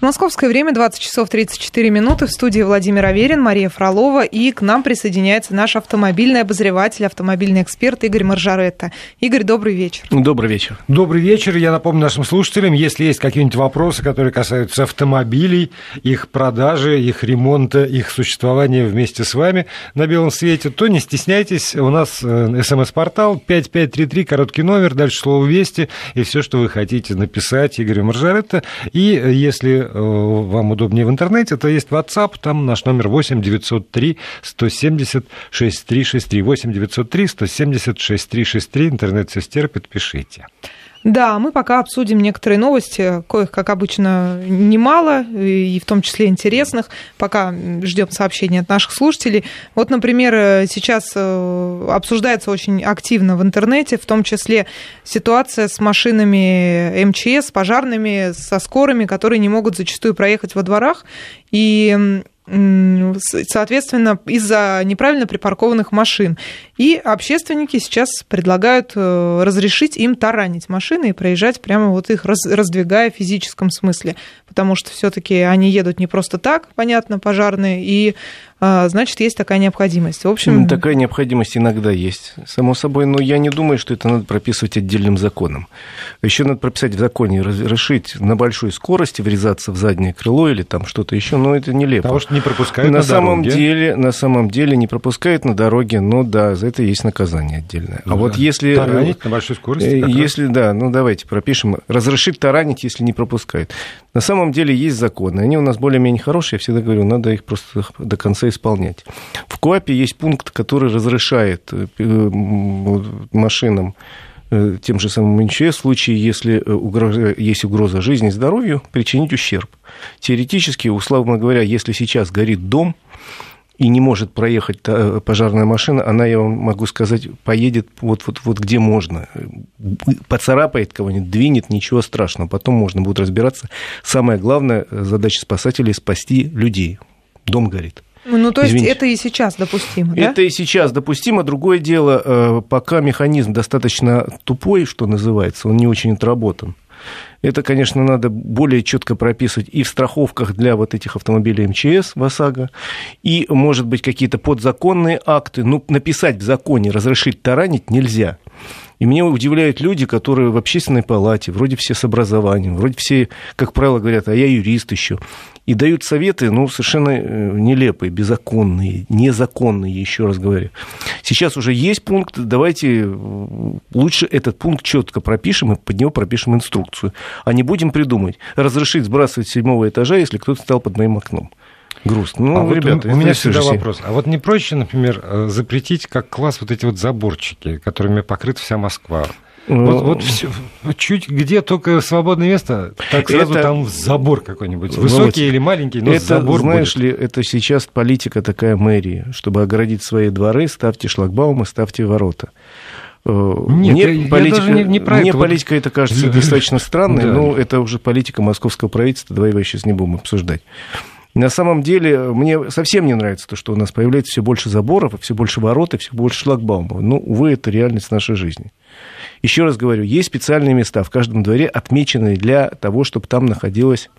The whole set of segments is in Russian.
Московское время 20 часов 34 минуты. В студии Владимир Аверин, Мария Фролова. И к нам присоединяется наш автомобильный обозреватель, автомобильный эксперт Игорь Маржаретта. Игорь, добрый вечер. Добрый вечер. Добрый вечер. Я напомню нашим слушателям, если есть какие-нибудь вопросы, которые касаются автомобилей, их продажи, их ремонта, их существования вместе с вами на белом свете, то не стесняйтесь. У нас э, смс-портал 5533, короткий номер, дальше слово «Вести» и все, что вы хотите написать Игорю Маржаретта. И э, если вам удобнее в интернете, то есть WhatsApp, там наш номер 8 903 170 6363. 8 903 170 6363. Интернет все стерпит, пишите. Да, мы пока обсудим некоторые новости, коих, как обычно, немало, и в том числе интересных. Пока ждем сообщений от наших слушателей. Вот, например, сейчас э, обсуждается очень активно в интернете, в том числе ситуация с машинами МЧС, пожарными, со скорыми, которые не могут зачастую проехать во дворах. И соответственно, из-за неправильно припаркованных машин. И общественники сейчас предлагают э, разрешить им таранить машины и проезжать прямо вот их раздвигая в физическом смысле, потому что все-таки они едут не просто так, понятно, пожарные, и а, значит, есть такая необходимость. В общем... Такая необходимость иногда есть, само собой, но я не думаю, что это надо прописывать отдельным законом. Еще надо прописать в законе, разрешить на большой скорости врезаться в заднее крыло или там что-то еще, но это нелепо. Потому что не пропускают на, на самом дороге. Деле, на самом деле не пропускают на дороге, но да, за это есть наказание отдельное. Ну, а вот если... Таранить на большой скорости? Э, если, да, ну давайте пропишем. Разрешить таранить, если не пропускают. На самом деле есть законы. Они у нас более-менее хорошие. Я всегда говорю, надо их просто до конца исполнять. В КОАПе есть пункт, который разрешает э, машинам э, тем же самым МЧС, в случае, если э, угроза, есть угроза жизни и здоровью, причинить ущерб. Теоретически, условно говоря, если сейчас горит дом, и не может проехать пожарная машина, она, я вам могу сказать, поедет вот, вот, вот где можно. Поцарапает кого-нибудь, двинет, ничего страшного. Потом можно будет разбираться. Самая главная задача спасателей – спасти людей. Дом горит. Ну, то есть Извините. это и сейчас допустимо, да? Это и сейчас допустимо. Другое дело, э, пока механизм достаточно тупой, что называется, он не очень отработан. Это, конечно, надо более четко прописывать и в страховках для вот этих автомобилей МЧС в ОСАГО, и, может быть, какие-то подзаконные акты. Ну, написать в законе «разрешить таранить» нельзя. И меня удивляют люди, которые в общественной палате, вроде все с образованием, вроде все, как правило, говорят, а я юрист еще. И дают советы, ну, совершенно э, нелепые, беззаконные, незаконные, еще раз говорю. Сейчас уже есть пункт, давайте э, лучше этот пункт четко пропишем и под него пропишем инструкцию. А не будем придумать, разрешить сбрасывать с седьмого этажа, если кто-то стал под моим окном. Грустно. Ну, а вот ребята, у, у меня всегда вопрос. А вот не проще, например, э, запретить как класс вот эти вот заборчики, которыми покрыта вся Москва? Вот, вот все, чуть где только свободное место, так сразу это, там забор какой-нибудь. Ну, Высокий или маленький, но это, забор знаешь будет. ли, это сейчас политика такая мэрии. Чтобы оградить свои дворы, ставьте шлагбаумы, ставьте ворота. Э, Нет, мне я, политика, я не, не про мне это. политика это кажется достаточно странной, да. но это уже политика московского правительства, давай его сейчас не будем обсуждать. На самом деле, мне совсем не нравится то, что у нас появляется все больше заборов, все больше ворот и все больше шлагбаумов. Ну, увы, это реальность нашей жизни. Еще раз говорю, есть специальные места в каждом дворе, отмеченные для того, чтобы там находилась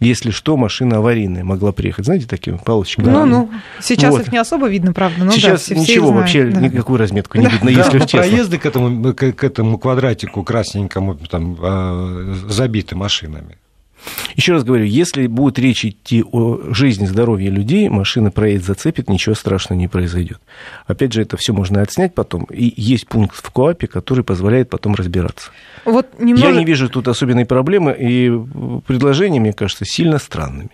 если что, машина аварийная могла приехать. Знаете, такие палочки? Ну, ну, сейчас вот. их не особо видно, правда. Ну, сейчас да, все, ничего, все вообще да. никакую разметку не видно, если да, честно. проезды к этому, к, к этому квадратику красненькому там, а, забиты машинами. Еще раз говорю, если будет речь идти о жизни, здоровье людей, машина проедет, зацепит, ничего страшного не произойдет. Опять же, это все можно отснять потом. И есть пункт в КОАПе, который позволяет потом разбираться. Вот немного... Я не вижу тут особенной проблемы, и предложения, мне кажется, сильно странными.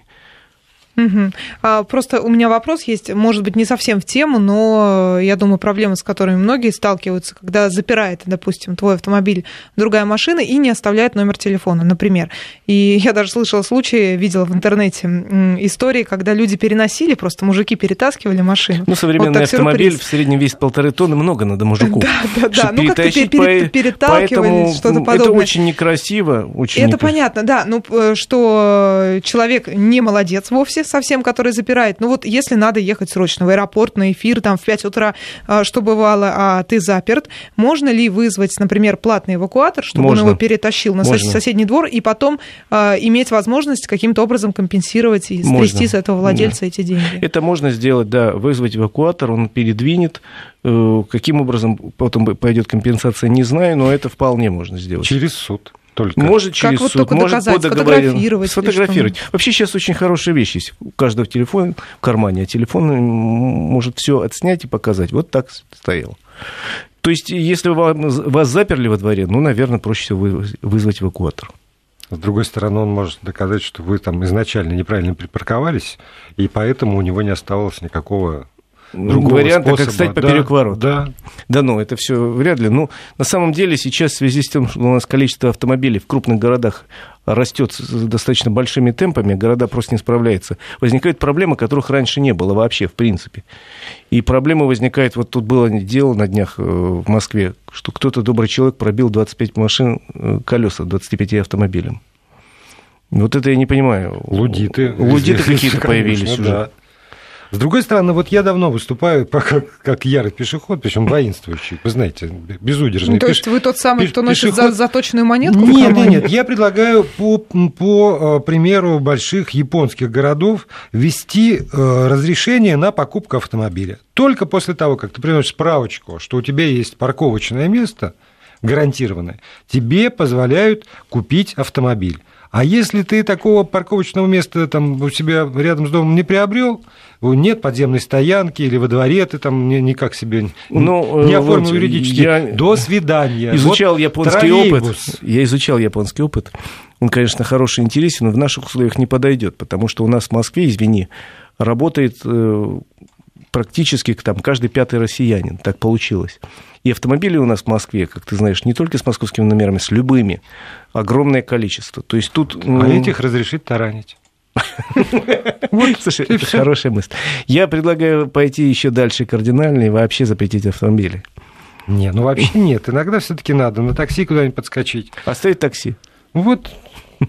Угу. Просто у меня вопрос есть, может быть, не совсем в тему, но я думаю, проблема, с которыми многие сталкиваются, когда запирает, допустим, твой автомобиль другая машина и не оставляет номер телефона, например. И я даже слышала случаи, видела в интернете истории, когда люди переносили, просто мужики перетаскивали машину. Ну, современный вот автомобиль в среднем весит полторы тонны, много надо мужику. Да, да, да. Ну, как-то переталкивали, что-то подобное. Это очень некрасиво. Очень это понятно, да. Ну, что человек не молодец вовсе, вовсе совсем, который запирает. Ну вот если надо ехать срочно в аэропорт, на эфир, там в 5 утра, а, что бывало, а ты заперт, можно ли вызвать, например, платный эвакуатор, чтобы можно. он его перетащил на можно. соседний двор, и потом э, иметь возможность каким-то образом компенсировать и стрясти с этого владельца да. эти деньги? Это можно сделать, да, вызвать эвакуатор, он передвинет, э, Каким образом потом пойдет компенсация, не знаю, но это вполне можно сделать. Через суд только. Может через как суд, вот может доказать, по договоренности. Сфотографировать. Вообще сейчас очень хорошая вещь есть. У каждого телефон в кармане, а телефон может все отснять и показать. Вот так стоял. То есть, если вас заперли во дворе, ну, наверное, проще всего вызвать эвакуатор. С другой стороны, он может доказать, что вы там изначально неправильно припарковались, и поэтому у него не оставалось никакого другого варианта, способа. как стать поперек да, ворот. Да. Да ну, это все вряд ли. Ну, на самом деле сейчас в связи с тем, что у нас количество автомобилей в крупных городах растет с достаточно большими темпами, города просто не справляются. Возникают проблемы, которых раньше не было вообще, в принципе. И проблема возникает, вот тут было дело на днях э, в Москве, что кто-то, добрый человек, пробил 25 машин, э, колеса 25 автомобилям. Вот это я не понимаю. Лудиты. Лудиты какие-то появились уже. С другой стороны, вот я давно выступаю как, как ярый пешеход, причем воинствующий, вы знаете, безудержный. Ну, то есть вы тот самый, кто носит пешеход... заточенную монетку? Нет, нет, нет, я предлагаю по, по э, примеру больших японских городов ввести э, разрешение на покупку автомобиля. Только после того, как ты приносишь справочку, что у тебя есть парковочное место, гарантированное, тебе позволяют купить автомобиль. А если ты такого парковочного места там у себя рядом с домом не приобрел, нет подземной стоянки или во дворе ты там никак себе ну, не оформил вот юридически, я до свидания. Изучал вот японский троллейбус. опыт. Я изучал японский опыт. Он, конечно, хороший, интересен, но в наших условиях не подойдет, потому что у нас в Москве, извини, работает э, практически там каждый пятый россиянин. Так получилось. И автомобилей у нас в Москве, как ты знаешь, не только с московскими номерами, с любыми, огромное количество. То есть тут... А этих разрешить таранить. Вот, слушай, это хорошая мысль. Я предлагаю пойти еще дальше кардинально и вообще запретить автомобили. Не, ну вообще нет. Иногда все-таки надо на такси куда-нибудь подскочить. Оставить такси. Вот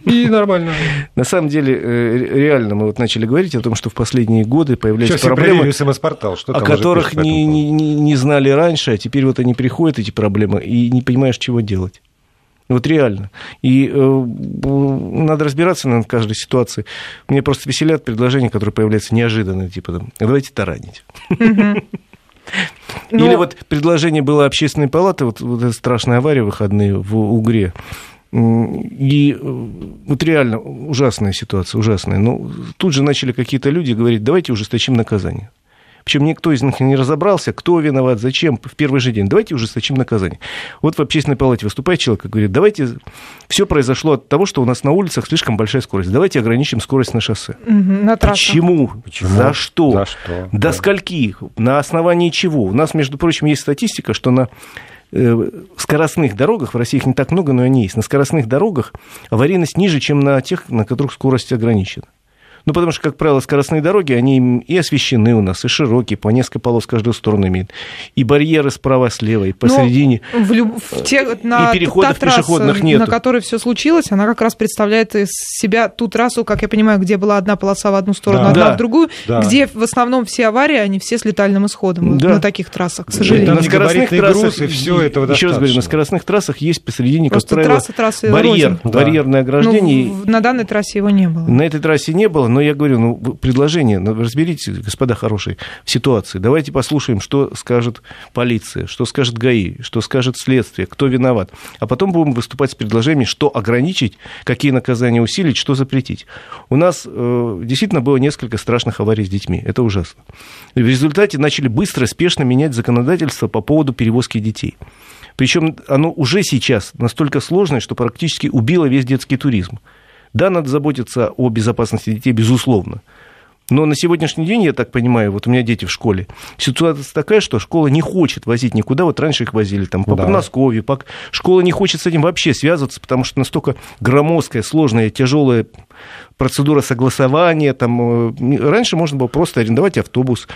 и нормально. На самом деле, э, реально, мы вот начали говорить о том, что в последние годы появляются Сейчас проблемы, что о которых не, не, не знали раньше, а теперь вот они приходят, эти проблемы, и не понимаешь, чего делать. Вот реально. И э, надо разбираться на каждой ситуации. Мне просто веселят предложения, которые появляются неожиданно, типа, там, давайте таранить. Или вот предложение было общественной палаты, вот, вот эта страшная авария выходные в Угре. И э, вот реально ужасная ситуация, ужасная. Но тут же начали какие-то люди говорить, давайте ужесточим наказание. Причем никто из них не разобрался, кто виноват, зачем, в первый же день. Давайте ужесточим наказание. Вот в общественной палате выступает человек и говорит, давайте, все произошло от того, что у нас на улицах слишком большая скорость. Давайте ограничим скорость на шоссе. Угу, на Почему? Почему? За что? За что? До да. скольки? На основании чего? У нас, между прочим, есть статистика, что на скоростных дорогах, в России их не так много, но они есть, на скоростных дорогах аварийность ниже, чем на тех, на которых скорость ограничена. Ну, потому что, как правило, скоростные дороги, они и освещены у нас, и широкие, по несколько полос в каждую сторону имеют. И барьеры справа, слева, и посередине. Ну, в люб... в те, на, и переходов та пешеходных трасса, нет. На которой все случилось, она как раз представляет из себя ту трассу, как я понимаю, где была одна полоса в одну сторону, да. одна да. в другую, да. где в основном все аварии, они все с летальным исходом да. на таких трассах, к сожалению. на скоростных трассах, и все этого Еще раз говорю, на скоростных трассах есть посередине, Просто как правило, трасса, трассы барьер, да. барьерное ограждение. Ну, на данной трассе его не было. На этой трассе не было, но я говорю, ну, предложение, ну, разберитесь, господа хорошие, в ситуации. Давайте послушаем, что скажет полиция, что скажет ГАИ, что скажет следствие, кто виноват. А потом будем выступать с предложениями, что ограничить, какие наказания усилить, что запретить. У нас э, действительно было несколько страшных аварий с детьми. Это ужасно. И в результате начали быстро, спешно менять законодательство по поводу перевозки детей. Причем оно уже сейчас настолько сложное, что практически убило весь детский туризм. Да, надо заботиться о безопасности детей, безусловно. Но на сегодняшний день, я так понимаю, вот у меня дети в школе, ситуация такая, что школа не хочет возить никуда, вот раньше их возили там по да. Подмосковью, по... школа не хочет с этим вообще связываться, потому что настолько громоздкая, сложная, тяжелая процедура согласования, там, э, раньше можно было просто арендовать автобус,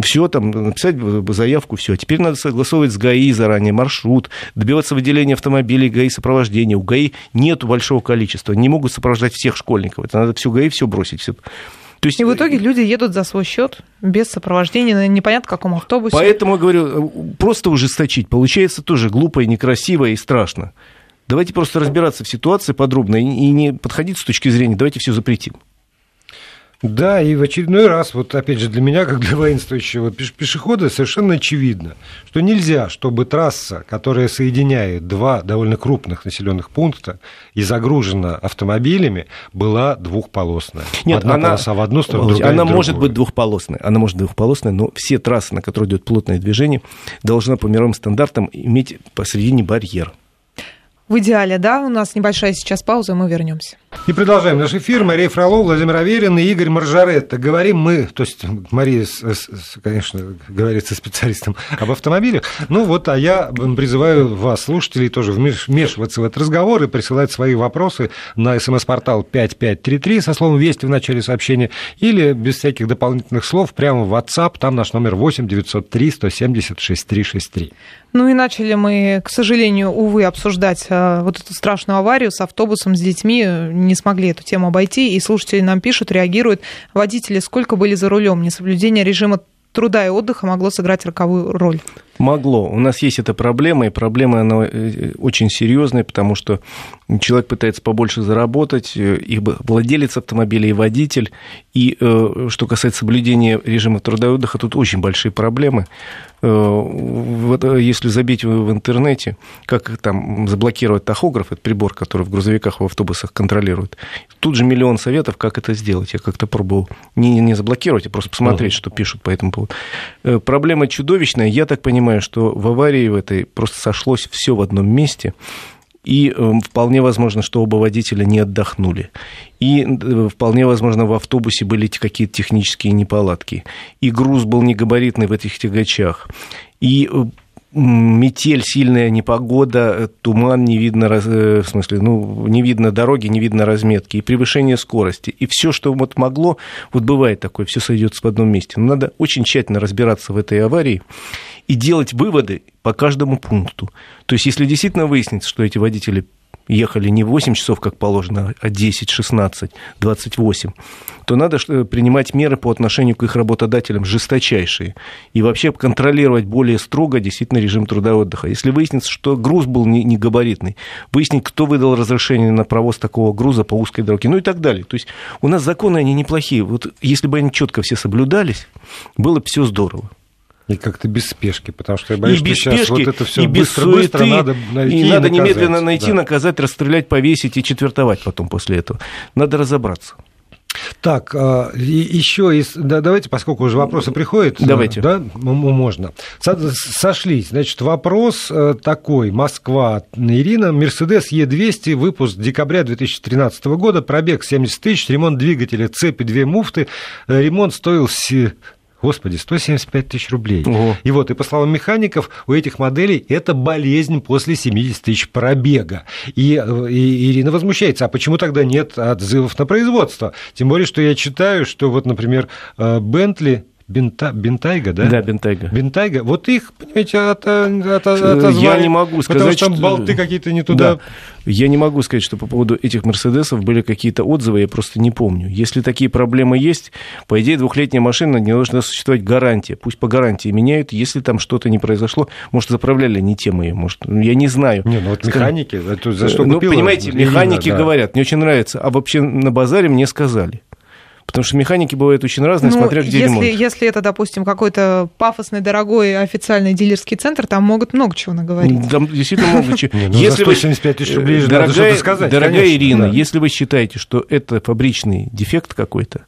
все, там, написать заявку, все. Теперь надо согласовывать с ГАИ заранее маршрут, добиваться выделения автомобилей ГАИ сопровождения. У ГАИ нет большого количества, не могут сопровождать всех школьников. Это надо все ГАИ все бросить. Все То есть... И в итоге люди едут за свой счет без сопровождения, непонятно в каком автобусе. Поэтому, говорю, просто ужесточить получается тоже глупо и некрасиво и страшно. Давайте просто разбираться в ситуации подробно и не подходить с точки зрения, давайте все запретим. Да, и в очередной раз, вот опять же для меня, как для воинствующего пешехода, совершенно очевидно, что нельзя, чтобы трасса, которая соединяет два довольно крупных населенных пункта и загружена автомобилями, была двухполосная. Нет, Одна она, полоса в одну сторону, другая Она может быть двухполосной, она может быть двухполосной, но все трассы, на которые идет плотное движение, должна по мировым стандартам иметь посредине барьер в идеале, да? У нас небольшая сейчас пауза, и мы вернемся. И продолжаем наш эфир. Мария Фролов, Владимир Аверин и Игорь Маржаретта. Говорим мы, то есть Мария, конечно, говорит со специалистом об автомобилях. Ну вот, а я призываю вас, слушателей, тоже вмешиваться в этот разговор и присылать свои вопросы на смс-портал 5533 со словом «Вести» в начале сообщения или без всяких дополнительных слов прямо в WhatsApp. Там наш номер 8 903 170 6363. Ну и начали мы, к сожалению, увы, обсуждать э, вот эту страшную аварию с автобусом, с детьми. Не смогли эту тему обойти. И слушатели нам пишут, реагируют. Водители сколько были за рулем? Несоблюдение режима труда и отдыха могло сыграть роковую роль? Могло. У нас есть эта проблема, и проблема она э, очень серьезная, потому что человек пытается побольше заработать, э, и владелец автомобиля, и водитель. И что касается соблюдения режима труда и отдыха, тут очень большие проблемы. Э, вот, э, если забить в интернете, как там заблокировать тахограф, это прибор, который в грузовиках, в автобусах контролирует, тут же миллион советов, как это сделать. Я как-то пробовал не, не заблокировать, а просто посмотреть, uh-huh. что пишут по этому поводу. Э, проблема чудовищная. Я так понимаю, что в аварии в этой просто сошлось все в одном месте. И эм, вполне возможно, что оба водителя не отдохнули. И э, вполне возможно, в автобусе были какие-то технические неполадки. И груз был негабаритный в этих тягачах. И э, метель, сильная непогода, э, туман, не видно, в смысле, ну, не видно дороги, не видно разметки, и превышение скорости. И все, что вот могло, вот бывает такое, все сойдется в одном месте. Но надо очень тщательно разбираться в этой аварии и делать выводы по каждому пункту. То есть, если действительно выяснится, что эти водители ехали не 8 часов, как положено, а 10, 16, 28, то надо принимать меры по отношению к их работодателям жесточайшие. И вообще контролировать более строго действительно режим труда и отдыха. Если выяснится, что груз был не, не габаритный, выяснить, кто выдал разрешение на провоз такого груза по узкой дороге, ну и так далее. То есть у нас законы, они неплохие. Вот если бы они четко все соблюдались, было бы все здорово. И как-то без спешки, потому что я боюсь, и без что сейчас спешки, вот это все быстро, суеты, быстро надо найти. И, и надо наказать. немедленно найти, да. наказать, расстрелять, повесить и четвертовать потом после этого. Надо разобраться. Так, а, еще из... Да, давайте, поскольку уже вопросы приходят. Э, давайте. Да, можно. Сошлись. Значит, вопрос э, такой. Москва. Ирина. Мерседес Е200, выпуск декабря 2013 года, пробег 70 тысяч, ремонт двигателя, цепи, две муфты. Э, ремонт стоил Господи, 175 тысяч рублей. Ого. И вот, и по словам механиков, у этих моделей это болезнь после 70 тысяч пробега. И, и Ирина возмущается, а почему тогда нет отзывов на производство? Тем более, что я читаю, что вот, например, Бентли Бента, Бентайга, да? Да, Бентайга. Бентайга. Вот их, понимаете, от, от, отозвали. Я не могу сказать, потому что там болты какие-то не туда. Да. Я не могу сказать, что по поводу этих Мерседесов были какие-то отзывы, я просто не помню. Если такие проблемы есть, по идее, двухлетняя машина не должна существовать гарантия. Пусть по гарантии меняют, если там что-то не произошло, может, заправляли не тем ее, может, я не знаю. Не, ну вот механики, это за что Ну, купила? понимаете, механики да. говорят, мне очень нравится, а вообще на базаре мне сказали. Потому что механики бывают очень разные, ну, смотря где если, ремонт. Если это, допустим, какой-то пафосный, дорогой официальный дилерский центр, там могут много чего наговорить. Там действительно много чего. Ну, если 175 тысяч рублей сказать. Дорогая Ирина, если вы считаете, что это фабричный дефект какой-то,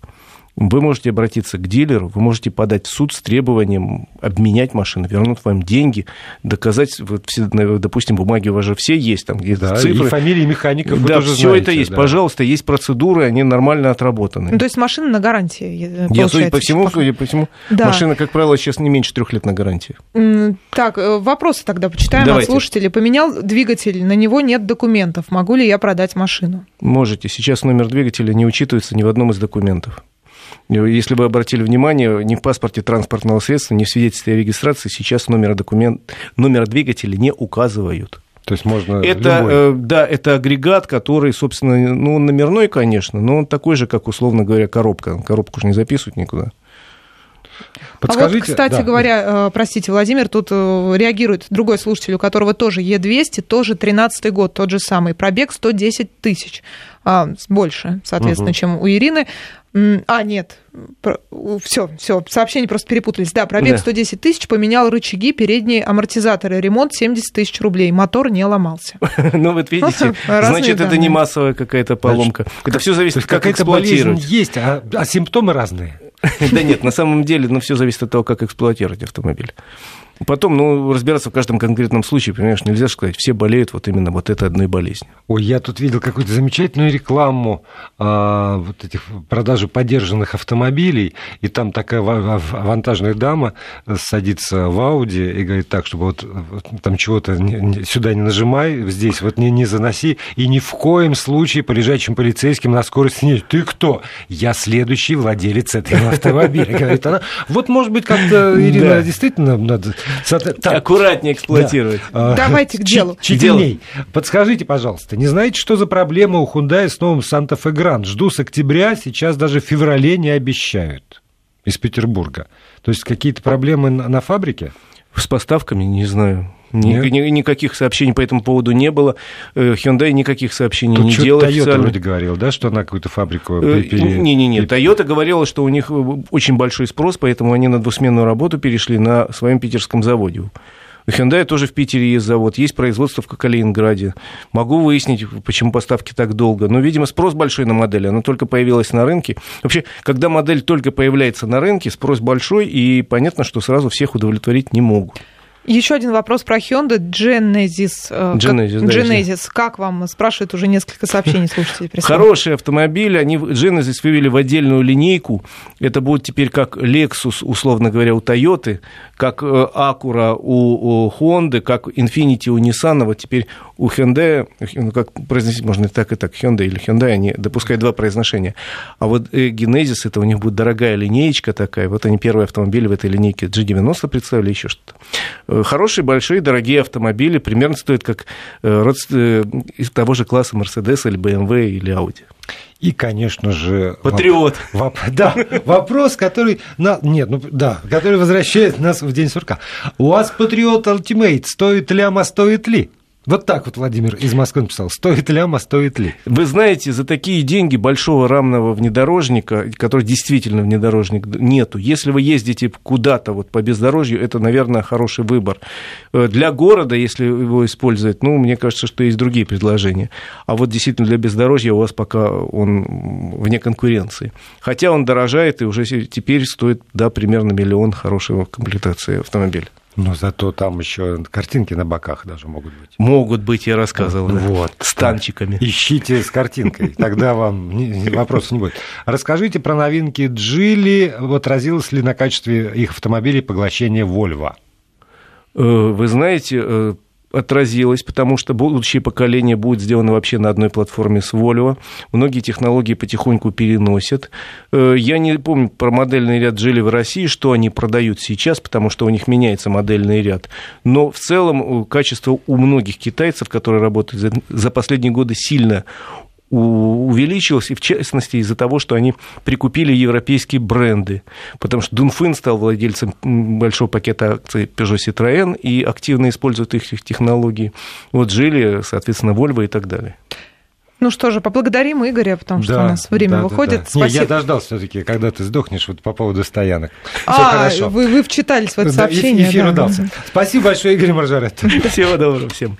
вы можете обратиться к дилеру, вы можете подать в суд с требованием обменять машину, вернуть вам деньги, доказать, вот все, допустим, бумаги у вас же все есть, там где-то да, цифры. И фамилии механиков Да, все знаете, это есть. Да. Пожалуйста, есть процедуры, они нормально отработаны. Ну, то есть машина на гарантии, Я, судя по всему, судя по всему, да. машина, как правило, сейчас не меньше трех лет на гарантии. Так, э, вопросы тогда почитаем Давайте. от слушателей. Поменял двигатель, на него нет документов. Могу ли я продать машину? Можете. Сейчас номер двигателя не учитывается ни в одном из документов. Если вы обратили внимание, ни в паспорте транспортного средства, ни в свидетельстве о регистрации сейчас номера, документ, номера двигателя не указывают. То есть можно это, любой. э, да, это агрегат, который, собственно, ну, он номерной, конечно, но он такой же, как, условно говоря, коробка. Коробку же не записывают никуда. Подскажите, а вот, кстати да. говоря, э, простите, Владимир, тут э, реагирует другой слушатель, у которого тоже Е200, тоже 13 год, тот же самый, пробег 110 тысяч, а, больше, соответственно, угу. чем у Ирины. А, нет, все, все, сообщения просто перепутались. Да, пробег да. 110 тысяч, поменял рычаги, передние амортизаторы, ремонт 70 тысяч рублей, мотор не ломался. Ну, вот видите, значит, это не массовая какая-то поломка. Это все зависит, как эксплуатировать. есть, а, а симптомы разные. Да нет, на самом деле, ну, все зависит от того, как эксплуатировать автомобиль. Потом, ну, разбираться в каждом конкретном случае, понимаешь, нельзя сказать, все болеют вот именно вот этой одной болезнью. Ой, я тут видел какую-то замечательную рекламу а, вот этих продажи подержанных автомобилей, и там такая вантажная дама садится в Ауди и говорит так, чтобы вот, вот там чего-то сюда не нажимай, здесь вот не, не заноси, и ни в коем случае по лежачим полицейским на скорости не... Ты кто? Я следующий владелец этого автомобиля, говорит она. Вот, может быть, как-то, Ирина, действительно надо так, Аккуратнее эксплуатировать. Да. Давайте к делу. Читиней. Подскажите, пожалуйста, не знаете, что за проблема у Hyundai с новым Santa Fe Grand? Жду с октября, сейчас даже в феврале не обещают из Петербурга. То есть какие-то проблемы на фабрике? С поставками, не знаю. Ни, ни, никаких сообщений по этому поводу не было. Э, Hyundai никаких сообщений Тут не делал. Toyota вроде говорил, да, что она какую-то фабрику... Не-не-не, э, Toyota говорила, что у них очень большой спрос, поэтому они на двусменную работу перешли на своем питерском заводе. У Hyundai тоже в Питере есть завод, есть производство в Калининграде. Могу выяснить, почему поставки так долго. Но, видимо, спрос большой на модель, она только появилась на рынке. Вообще, когда модель только появляется на рынке, спрос большой, и понятно, что сразу всех удовлетворить не могут. Еще один вопрос про Hyundai Genesis. Э, Genesis, как, да, Genesis. Как вам? Спрашивают уже несколько сообщений слушателей. Хороший автомобиль. Они Genesis вывели в отдельную линейку. Это будет теперь как Lexus, условно говоря, у Toyota, как э, Acura у, у Honda, как Infiniti у Nissan. Вот теперь у Hyundai, ну, как произносить можно так и так, Hyundai или Hyundai, они допускают два произношения. А вот э, Genesis, это у них будет дорогая линеечка такая. Вот они первые автомобили в этой линейке G90 представили, еще что-то Э, хорошие, большие, дорогие автомобили, примерно стоят как э, из того же класса Mercedes или BMW или Audi. И, конечно же... Патриот. Воп, да, вопрос, который... На, нет, ну да, который возвращает нас в день сурка. У вас Патриот Ultimate стоит ляма, стоит ли? Вот так вот Владимир из Москвы написал. Стоит ляма, стоит ли? Вы знаете, за такие деньги большого рамного внедорожника, который действительно внедорожник, нету. Если вы ездите куда-то вот по бездорожью, это, наверное, хороший выбор. Э, для города, если его использовать, ну, мне кажется, что есть другие предложения. А вот действительно для бездорожья у вас пока он вне конкуренции. Хотя он дорожает и уже теперь стоит, да, примерно миллион хорошего комплектации автомобиля. Но зато там еще картинки на боках даже могут быть. Могут быть, я рассказывал. Вот. С танчиками. Ищите с картинкой, тогда вам вопросов не будет. Расскажите про новинки Джили. Отразилось ли на качестве их автомобилей поглощение Volvo? Э, вы знаете, э, отразилось, потому что будущее поколение будет сделано вообще на одной платформе с Volvo. Многие технологии потихоньку переносят. Э, я не помню про модельный ряд жили в России, что они продают сейчас, потому что у них меняется модельный ряд. Но в целом э, качество у многих китайцев, которые работают за последние годы, сильно увеличилось, и в частности из-за того, что они прикупили европейские бренды, потому что Дунфин стал владельцем большого пакета акций Peugeot Citroën и активно использует их технологии. Вот жили, соответственно, Volvo и так далее. Ну что же, поблагодарим Игоря, потому что да, у нас время да, выходит. Да, да. Спасибо. Не, я дождался все-таки, когда ты сдохнешь вот по поводу стоянок. Все а, хорошо. Вы, вы вчитались в это сообщение. Эфир да. удался. Спасибо большое, Игорь Маржарет. Всего доброго всем.